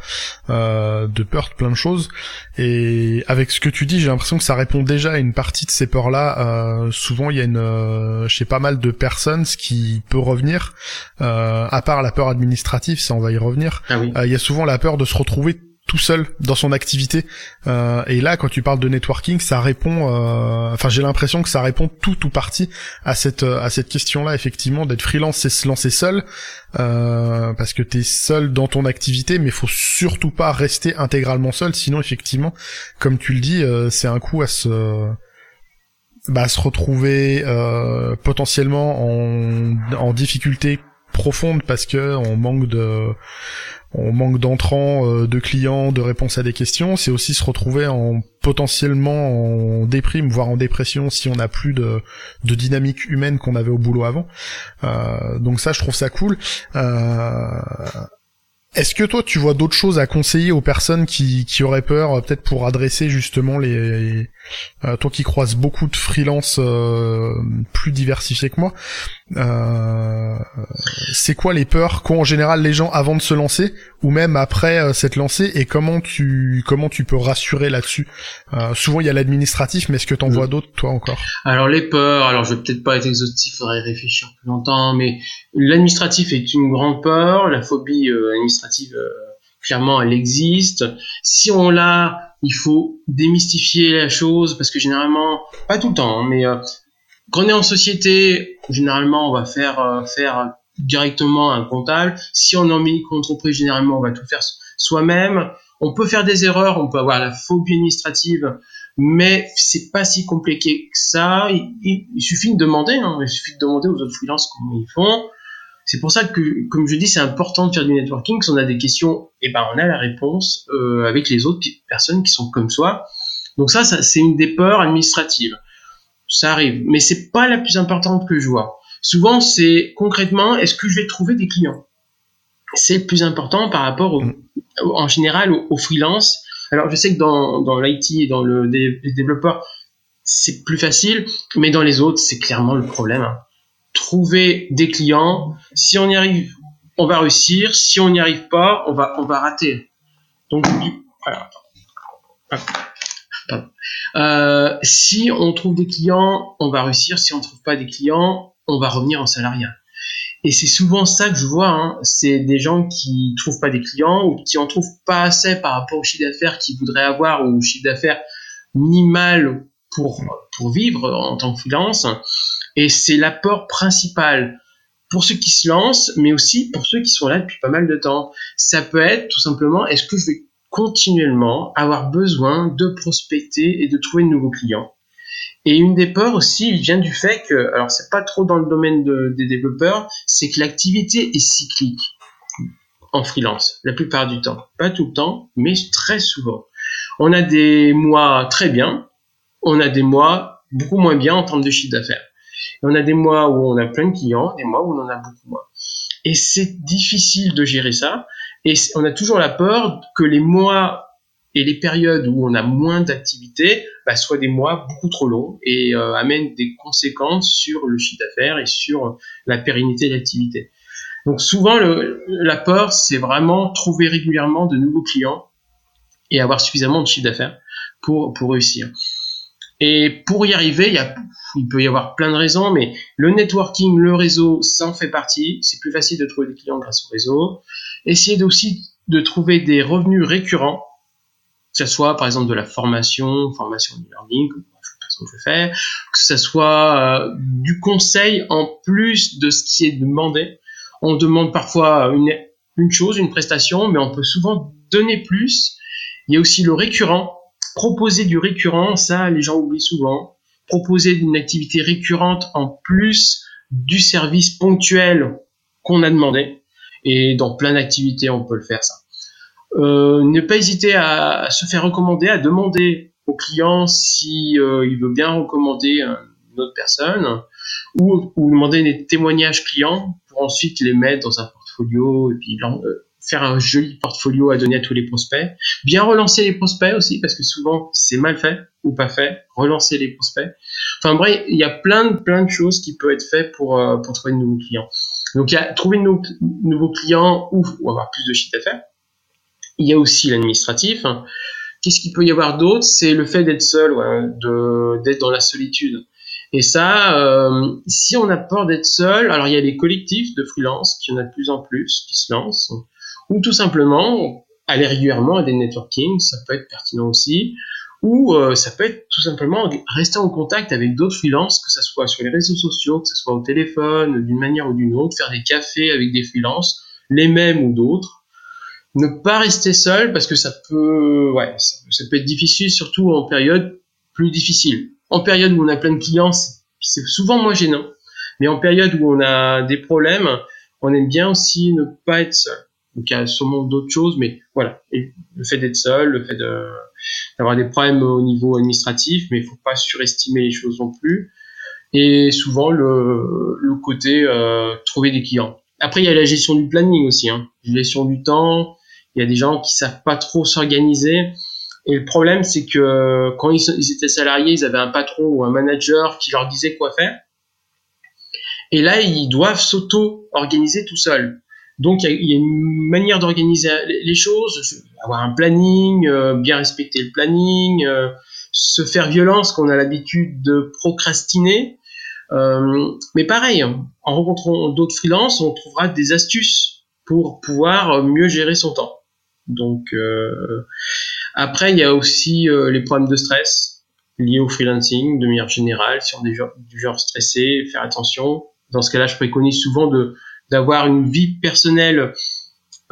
euh, de peur de plein de choses. Et avec ce que tu dis, j'ai l'impression que ça répond déjà à une partie de ces peurs-là. Euh, souvent il y a une, euh, chez pas mal de personnes, ce qui peut revenir, euh, à part la peur administrative, ça on va y revenir. Ah oui. Il y a souvent la peur de se retrouver tout seul dans son activité. Euh, et là, quand tu parles de networking, ça répond. Euh, enfin, j'ai l'impression que ça répond tout ou partie à cette à cette question-là. Effectivement, d'être freelance, c'est se lancer seul, euh, parce que t'es seul dans ton activité, mais faut surtout pas rester intégralement seul. Sinon, effectivement, comme tu le dis, c'est un coup à se bah, se retrouver potentiellement en, en difficulté profonde parce que on manque de on manque d'entrants, euh, de clients, de réponses à des questions, c'est aussi se retrouver en potentiellement en déprime, voire en dépression si on n'a plus de, dynamique humaine qu'on avait au boulot avant. Euh, donc ça, je trouve ça cool. Euh, est-ce que toi, tu vois d'autres choses à conseiller aux personnes qui, qui auraient peur, peut-être pour adresser justement les, euh, toi qui croises beaucoup de freelance euh, plus diversifiés que moi, euh, c'est quoi les peurs qu'ont en général les gens avant de se lancer ou même après euh, s'être lancé et comment tu comment tu peux rassurer là-dessus? Euh, Souvent il y a l'administratif, mais est-ce que t'en en vois d'autres toi encore? Alors les peurs, alors je vais peut-être pas être exhaustif, faudrait réfléchir plus longtemps, mais l'administratif est une grande peur, la phobie administrative clairement elle existe. Si on l'a, il faut démystifier la chose parce que généralement, pas tout le temps, hein, mais quand on est en société, généralement, on va faire euh, faire directement un comptable. Si on est en micro-entreprise, généralement, on va tout faire soi-même. On peut faire des erreurs, on peut avoir la phobie administrative, mais c'est pas si compliqué que ça. Il, suffit de demander, hein. il suffit de demander aux autres freelances comment ils font. C'est pour ça que, comme je dis, c'est important de faire du networking. Si on a des questions, et eh ben on a la réponse euh, avec les autres personnes qui sont comme soi. Donc ça, ça c'est une des peurs administratives ça arrive, mais c'est pas la plus importante que je vois. Souvent, c'est concrètement, est-ce que je vais trouver des clients? C'est le plus important par rapport au, en général aux, freelance. Alors, je sais que dans, dans l'IT et dans le les développeurs, c'est plus facile, mais dans les autres, c'est clairement le problème. Hein. Trouver des clients, si on y arrive, on va réussir. Si on n'y arrive pas, on va, on va rater. Donc, voilà. Euh, si on trouve des clients, on va réussir. Si on trouve pas des clients, on va revenir en salariat. Et c'est souvent ça que je vois. Hein. C'est des gens qui trouvent pas des clients ou qui en trouvent pas assez par rapport au chiffre d'affaires qu'ils voudraient avoir ou au chiffre d'affaires minimal pour pour vivre en tant que freelance. Et c'est l'apport principal pour ceux qui se lancent, mais aussi pour ceux qui sont là depuis pas mal de temps. Ça peut être tout simplement, est-ce que je vais continuellement avoir besoin de prospecter et de trouver de nouveaux clients et une des peurs aussi vient du fait que, alors c'est pas trop dans le domaine des développeurs, c'est que l'activité est cyclique en freelance, la plupart du temps. Pas tout le temps, mais très souvent. On a des mois très bien, on a des mois beaucoup moins bien en termes de chiffre d'affaires. On a des mois où on a plein de clients, des mois où on en a beaucoup moins. Et c'est difficile de gérer ça. Et on a toujours la peur que les mois et les périodes où on a moins d'activité bah, soient des mois beaucoup trop longs et euh, amènent des conséquences sur le chiffre d'affaires et sur la pérennité de l'activité. Donc souvent, la peur, c'est vraiment trouver régulièrement de nouveaux clients et avoir suffisamment de chiffre d'affaires pour, pour réussir. Et pour y arriver, il peut y avoir plein de raisons, mais le networking, le réseau, ça en fait partie. C'est plus facile de trouver des clients grâce au réseau. Essayer aussi de trouver des revenus récurrents, que ce soit par exemple de la formation, formation e-learning, que je fais, que ce soit euh, du conseil en plus de ce qui est demandé. On demande parfois une, une chose, une prestation, mais on peut souvent donner plus. Il y a aussi le récurrent, proposer du récurrent, ça les gens oublient souvent. Proposer une activité récurrente en plus du service ponctuel qu'on a demandé. Et dans plein d'activités, on peut le faire ça. Euh, ne pas hésiter à, se faire recommander, à demander au client si euh, il veut bien recommander une autre personne, ou, demander des témoignages clients pour ensuite les mettre dans un portfolio et puis euh, faire un joli portfolio à donner à tous les prospects. Bien relancer les prospects aussi, parce que souvent c'est mal fait ou pas fait. Relancer les prospects. Enfin bref, il y a plein de, plein de choses qui peuvent être faites pour, euh, pour trouver de nouveaux clients. Donc il y a trouver de nouveaux, clients ou, avoir plus de chiffre d'affaires. Il y a aussi l'administratif. Qu'est-ce qu'il peut y avoir d'autre? C'est le fait d'être seul, de d'être dans la solitude. Et ça, euh, si on a peur d'être seul, alors il y a des collectifs de freelance qui en a de plus en plus qui se lancent ou tout simplement aller régulièrement à des networking, ça peut être pertinent aussi, ou euh, ça peut être tout simplement rester en contact avec d'autres freelances, que ce soit sur les réseaux sociaux, que ce soit au téléphone, d'une manière ou d'une autre, faire des cafés avec des freelances, les mêmes ou d'autres. Ne pas rester seul parce que ça peut, ouais, ça, ça peut être difficile, surtout en période plus difficile. En période où on a plein de clients, c'est souvent moins gênant. Mais en période où on a des problèmes, on aime bien aussi ne pas être seul. Donc il y a sûrement d'autres choses, mais voilà. Et le fait d'être seul, le fait d'avoir des problèmes au niveau administratif, mais il faut pas surestimer les choses non plus. Et souvent le, côté euh, trouver des clients. Après il y a la gestion du planning aussi, hein. la gestion du temps. Il y a des gens qui savent pas trop s'organiser. Et le problème c'est que quand ils, ils étaient salariés, ils avaient un patron ou un manager qui leur disait quoi faire. Et là, ils doivent s'auto-organiser tout seuls. Donc il y, a une manière d'organiser les choses, avoir un planning, euh, bien respecter le planning, euh, se faire violence qu'on a l'habitude de procrastiner. Euh, mais pareil, en rencontrant d'autres freelances, on trouvera des astuces pour pouvoir mieux gérer son temps. Donc après, il y a aussi les problèmes de stress liés au freelancing de manière générale. Si on est du genre stressé, faire attention. Dans ce cas-là, je préconise souvent de d'avoir une vie personnelle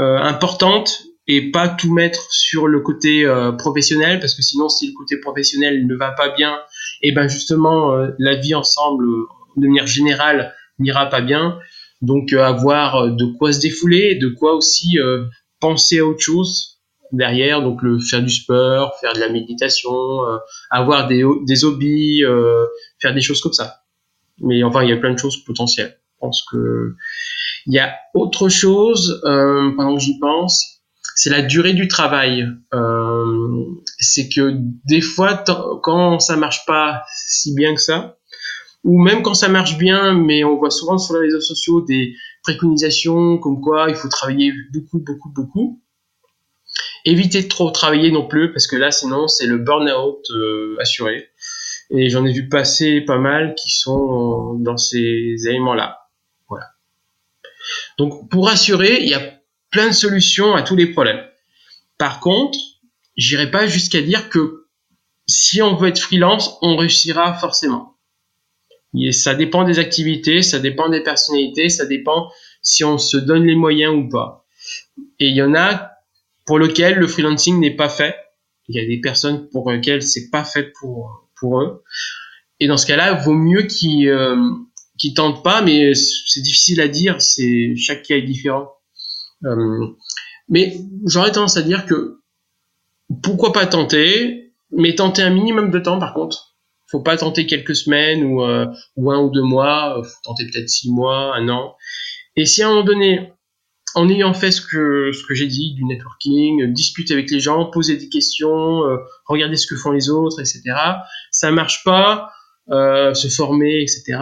euh, importante et pas tout mettre sur le côté euh, professionnel parce que sinon si le côté professionnel ne va pas bien et ben justement euh, la vie ensemble de manière générale n'ira pas bien. Donc avoir de quoi se défouler de quoi aussi penser à autre chose derrière. Donc le faire du sport faire de la méditation avoir des, des hobbies faire des choses comme ça. Mais enfin il y a plein de choses potentielles. Je pense que il y a autre chose, euh, pendant que j'y pense, c'est la durée du travail. Euh, c'est que des fois, quand ça marche pas si bien que ça, ou même quand ça marche bien, mais on voit souvent sur les réseaux sociaux des préconisations comme quoi il faut travailler beaucoup, beaucoup, beaucoup. Évitez de trop travailler non plus, parce que là, sinon, c'est le burn-out euh, assuré. Et j'en ai vu passer pas mal qui sont dans ces éléments-là. Donc, pour assurer, il y a plein de solutions à tous les problèmes. Par contre, j'irai pas jusqu'à dire que si on veut être freelance, on réussira forcément. Ça dépend des activités, ça dépend des personnalités, ça dépend si on se donne les moyens ou pas. Et il y en a pour lesquels le freelancing n'est pas fait. Il y a des personnes pour lesquelles c'est pas fait pour pour eux. Et dans ce cas-là, vaut mieux qu'ils euh, tentent pas, mais c'est difficile à dire. C'est chaque cas est différent. Euh, mais j'aurais tendance à dire que pourquoi pas tenter, mais tenter un minimum de temps par contre. Faut pas tenter quelques semaines ou, euh, un ou deux mois, faut tenter peut-être six mois, un an. Et si à un moment donné, en ayant fait ce que, j'ai dit, du networking, discuter avec les gens, poser des questions, euh, regarder ce que font les autres, etc., ça marche pas, euh, se former, etc.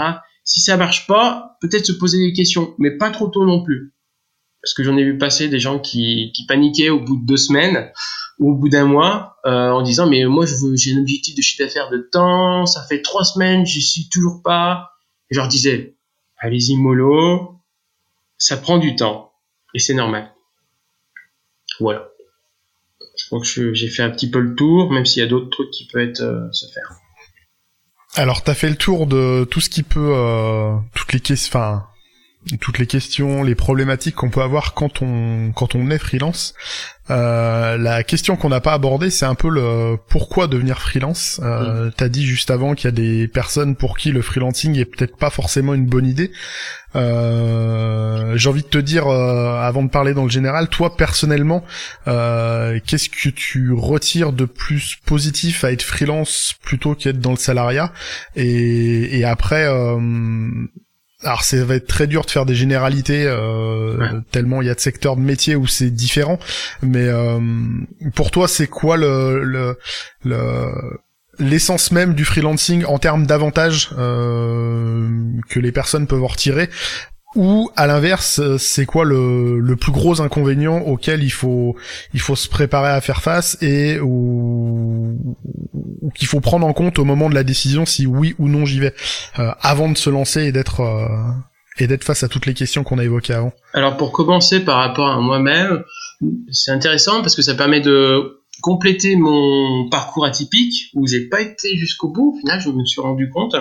Si ça marche pas, peut-être se poser des questions, mais pas trop tôt non plus. Parce que j'en ai vu passer des gens qui, paniquaient au bout de deux semaines ou au bout d'un mois euh, en disant mais moi j'ai un objectif de chiffre d'affaires de temps, ça fait trois semaines, j'y suis toujours pas. Et je leur disais allez-y mollo, ça prend du temps et c'est normal. Voilà. Je crois que j'ai fait un petit peu le tour, même s'il y a d'autres trucs qui peuvent être, euh, se faire. Alors, t'as fait le tour de tout ce qui peut, euh, toutes les questions, enfin, toutes les questions, les problématiques qu'on peut avoir quand on quand on est freelance. Euh, la question qu'on n'a pas abordée, c'est un peu le pourquoi devenir freelance. Euh, mm. T'as dit juste avant qu'il y a des personnes pour qui le freelancing est peut-être pas forcément une bonne idée. Euh, J'ai envie de te dire, euh, avant de parler dans le général, toi personnellement, euh, qu'est-ce que tu retires de plus positif à être freelance plutôt qu'être dans le salariat? Et, et après alors ça va être très dur de faire des généralités euh, tellement il y a de secteurs de métiers où c'est différent. Mais euh, pour toi, c'est quoi le, le, l'essence même du freelancing en termes d'avantages euh, que les personnes peuvent en retirer? Ou à l'inverse, c'est quoi le, le, plus gros inconvénient auquel il faut il faut se préparer à faire face et ou, qu'il faut prendre en compte au moment de la décision si oui ou non j'y vais euh, avant de se lancer et d'être euh, et d'être face à toutes les questions qu'on a évoquées avant. Alors pour commencer par rapport à moi-même, c'est intéressant parce que ça permet de compléter mon parcours atypique où j'ai pas été jusqu'au bout. Au final, je me suis rendu compte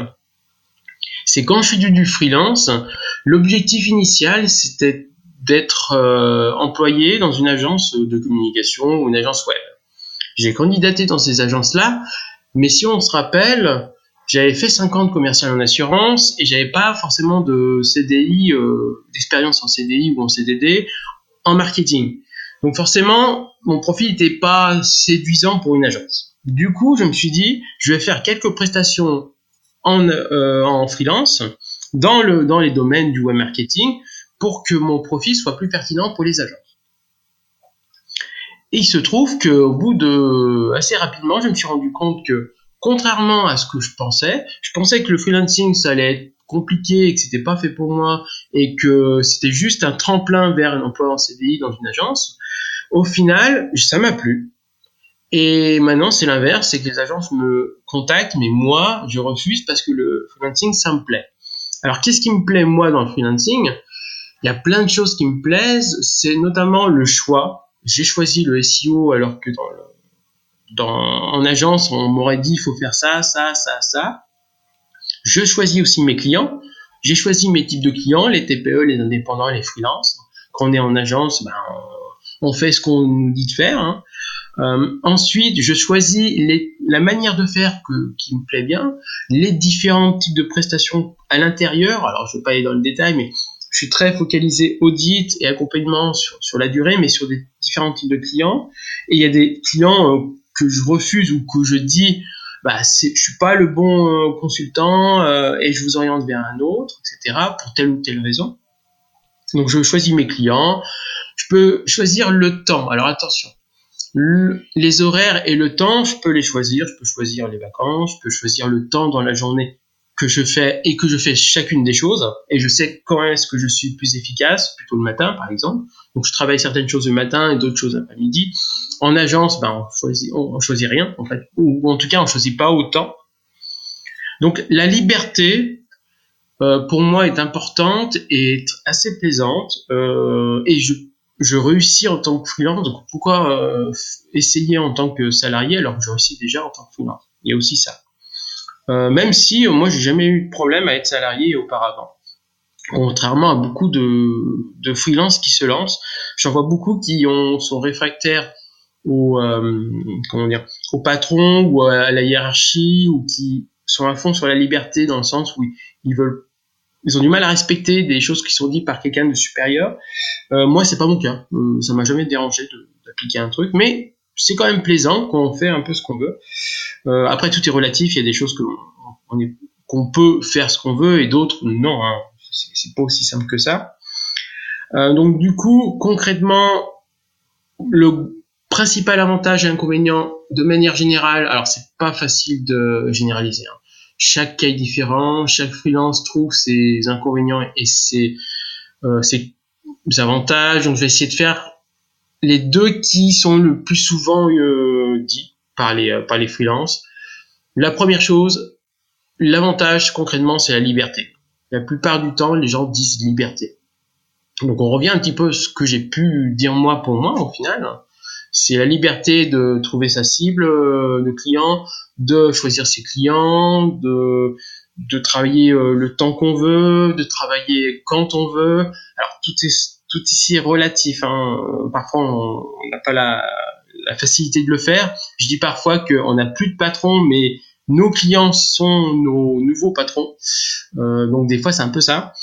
c'est quand je suis du, du freelance, l'objectif initial, c'était d'être euh, employé dans une agence de communication ou une agence web. J'ai candidaté dans ces agences-là, mais si on se rappelle, j'avais fait 5 ans de commercial en assurance et j'avais pas forcément de CDI, euh, d'expérience en CDI ou en CDD en marketing. Donc forcément, mon profil n'était pas séduisant pour une agence. Du coup, je me suis dit, je vais faire quelques prestations en, euh, en freelance dans, le, dans les domaines du web marketing pour que mon profil soit plus pertinent pour les agences. Et il se trouve qu'au bout de assez rapidement, je me suis rendu compte que contrairement à ce que je pensais, je pensais que le freelancing ça allait être compliqué et que c'était pas fait pour moi et que c'était juste un tremplin vers un emploi en CDI dans une agence. Au final, ça m'a plu. Et maintenant, c'est l'inverse, c'est que les agences me contactent, mais moi, je refuse parce que le freelancing, ça me plaît. Alors, qu'est-ce qui me plaît, moi, dans le freelancing? Il y a plein de choses qui me plaisent, c'est notamment le choix. J'ai choisi le SEO alors que dans, en agence, on m'aurait dit, il faut faire ça, ça, ça, ça. Je choisis aussi mes clients. J'ai choisi mes types de clients, les TPE, les indépendants, les freelances. Quand on est en agence, ben, on, fait ce qu'on nous dit de faire. Hein. Euh, ensuite, je choisis les, la manière de faire que, qui me plaît bien, les différents types de prestations à l'intérieur. Alors, je ne vais pas aller dans le détail, mais je suis très focalisé audit et accompagnement sur, sur la durée, mais sur des différents types de clients. Et il y a des clients euh, que je refuse ou que je dis, bah, je suis pas le bon euh, consultant euh, et je vous oriente vers un autre, etc. pour telle ou telle raison. Donc, je choisis mes clients. Je peux choisir le temps. Alors, attention les horaires et le temps, je peux les choisir. Je peux choisir les vacances, je peux choisir le temps dans la journée que je fais et que je fais chacune des choses et je sais quand est-ce que je suis plus efficace, plutôt le matin par exemple. Donc je travaille certaines choses le matin et d'autres choses après-midi. En agence, ben on choisit, on, choisit rien en fait, ou, en tout cas on choisit pas autant. Donc la liberté euh, pour moi est importante et assez plaisante euh, et je je réussis en tant que freelance. Donc pourquoi euh, essayer en tant que salarié alors que je réussis déjà en tant que freelance? Il y a aussi ça. Euh, même si euh, moi j'ai jamais eu de problème à être salarié auparavant. Contrairement à beaucoup de, de freelance qui se lancent, j'en vois beaucoup qui ont, sont réfractaires au, euh, comment dire, au patron ou à la hiérarchie ou qui sont à fond sur la liberté dans le sens où ils veulent ils ont du mal à respecter des choses qui sont dites par quelqu'un de supérieur. Euh, moi, c'est pas mon cas. Euh, ça m'a jamais dérangé d'appliquer un truc, mais c'est quand même plaisant qu'on fait un peu ce qu'on veut. Euh, après, tout est relatif. Il y a des choses qu'on peut faire ce qu'on veut et d'autres non. Hein. C'est pas aussi simple que ça. Euh, donc du coup, concrètement, le principal avantage et inconvénient de manière générale, alors c'est pas facile de généraliser. Hein. Chaque cas est différent, chaque freelance trouve ses inconvénients et ses, euh, ses avantages. Donc je vais essayer de faire les deux qui sont le plus souvent par les, euh, par les freelances. La première chose, l'avantage concrètement, c'est la liberté. La plupart du temps, les gens disent liberté. Donc on revient un petit peu à ce que j'ai pu dire moi pour moi au final. C'est la liberté de trouver sa cible euh, de client, de choisir ses clients, de, de travailler le temps qu'on veut, de travailler quand on veut. Alors tout est tout ici est relatif. Hein. Parfois, on n'a pas la, facilité de le faire. Je dis parfois qu'on n'a plus de patron, mais nos clients sont nos nouveaux patrons. Euh, donc des fois, c'est un peu ça.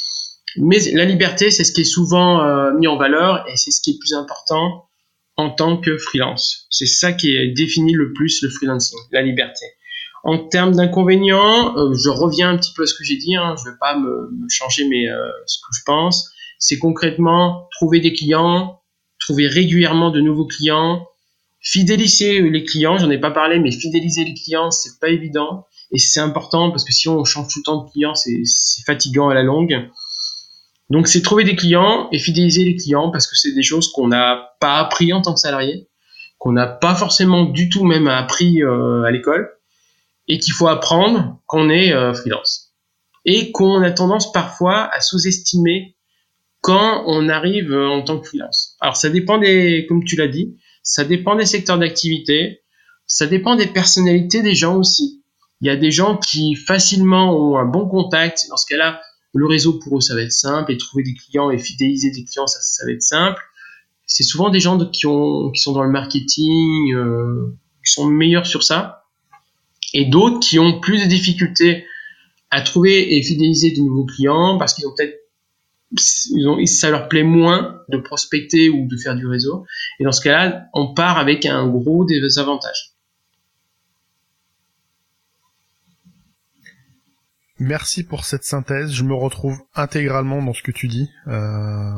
Mais la liberté, c'est ce qui est souvent euh, mis en valeur et c'est ce qui est plus important en tant que freelance. C'est ça qui est défini le plus le freelancing, la liberté. En termes d'inconvénients, euh, je reviens un petit peu à ce que j'ai dit. Hein, je ne vais pas me, changer mais ce que je pense c'est concrètement trouver des clients, trouver régulièrement de nouveaux clients, fidéliser les clients. J'en ai pas parlé, mais fidéliser les clients, c'est pas évident et c'est important parce que si on change tout le temps de clients, c'est fatigant à la longue. Donc c'est trouver des clients et fidéliser les clients parce que c'est des choses qu'on n'a pas appris en tant que salarié, qu'on n'a pas forcément du tout même appris euh, à l'école et qu'il faut apprendre quand on est euh, freelance. Et qu'on a tendance parfois à sous-estimer quand on arrive euh, en tant que freelance. Alors ça dépend des, comme tu l'as dit, ça dépend des secteurs d'activité, ça dépend des personnalités des gens aussi. Il y a des gens qui facilement ont un bon contact. Dans ce cas-là, le réseau pour eux ça va être simple et trouver des clients et fidéliser des clients ça, ça va être simple. C'est souvent des gens qui, ont, qui sont dans le marketing, euh, qui sont meilleurs sur ça, et d'autres qui ont plus de difficultés à trouver et fidéliser de nouveaux clients parce qu'ils ont peut-être ça leur plaît moins de prospecter ou de faire du réseau. Et dans ce cas-là, on part avec un gros désavantage. Merci pour cette synthèse. Je me retrouve intégralement dans ce que tu dis. Euh,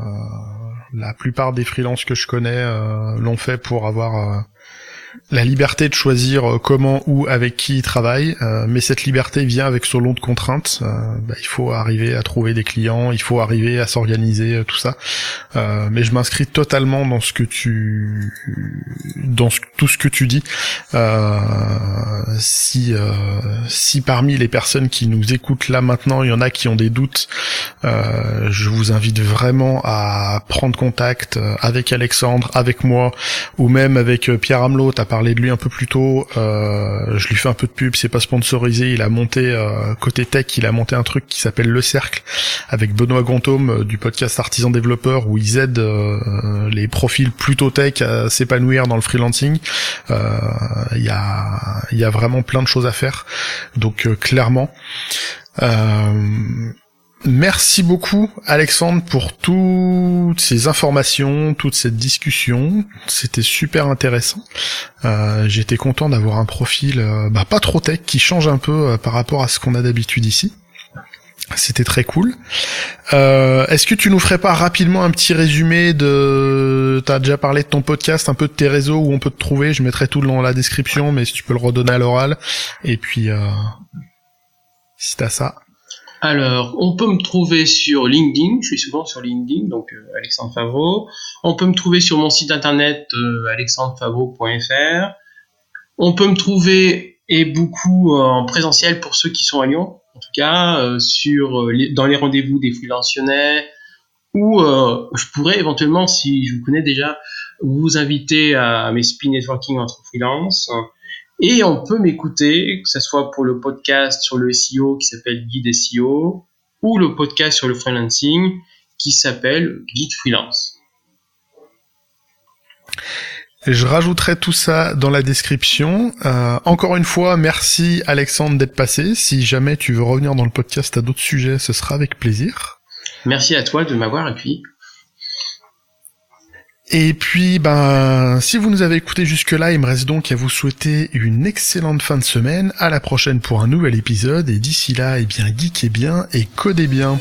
la plupart des freelances que je connais euh, l'ont fait pour avoir euh, la liberté de choisir euh, comment, ou avec qui il travaille, euh, mais cette liberté vient avec son lot de contraintes. Euh, bah, il faut arriver à trouver des clients, il faut arriver à s'organiser, tout ça. mais je m'inscris totalement dans ce que tu, dans tout ce que tu dis. si, si parmi les personnes qui nous écoutent là maintenant, il y en a qui ont des doutes, je vous invite vraiment à prendre contact avec Alexandre, avec moi, ou même avec Pierre Parlé de lui un peu plus tôt. Euh, je lui fais un peu de pub, c'est pas sponsorisé. Il a monté euh, côté tech, il a monté un truc qui s'appelle Le Cercle avec Benoît Gontome euh, du podcast Artisan Développeur où ils aident les profils plutôt tech à s'épanouir dans le freelancing. Il y a il y a vraiment plein de choses à faire. Donc clairement. Merci beaucoup Alexandre pour toutes ces informations, toute cette discussion. C'était super intéressant. Euh, J'étais content d'avoir un profil euh, bah, pas trop tech qui change un peu euh, par rapport à ce qu'on a d'habitude ici. C'était très cool. Euh, Est-ce que tu nous ferais pas rapidement un petit résumé de... T'as déjà parlé de ton podcast, un peu de tes réseaux où on peut te trouver? Je mettrai tout dans la description, mais si tu peux le redonner à l'oral. Et puis, si t'as ça. Alors, on peut me trouver sur LinkedIn, je suis souvent sur LinkedIn, donc euh, Alexandre Favreau. On peut me trouver sur mon site internet euh, alexandrefavreau.fr. On peut me trouver et beaucoup en présentiel pour ceux qui sont à Lyon, en tout cas, sur dans les rendez-vous des freelance ou je pourrais éventuellement, si je vous connais déjà, vous inviter à mes speed networking entre freelance. Et on peut m'écouter, que ce soit pour le podcast sur le SEO qui s'appelle Guide SEO, ou le podcast sur le freelancing qui s'appelle Guide Freelance. Je rajouterai tout ça dans la description. Euh, encore une fois, merci Alexandre d'être passé. Si jamais tu veux revenir dans le podcast à d'autres sujets, ce sera avec plaisir. Merci à toi de m'avoir accueilli. Et puis, ben, si vous nous avez écouté jusque-là, il me reste donc à vous souhaiter une excellente fin de semaine. À la prochaine pour un nouvel épisode. Et d'ici là, eh bien, geekez bien et codez bien.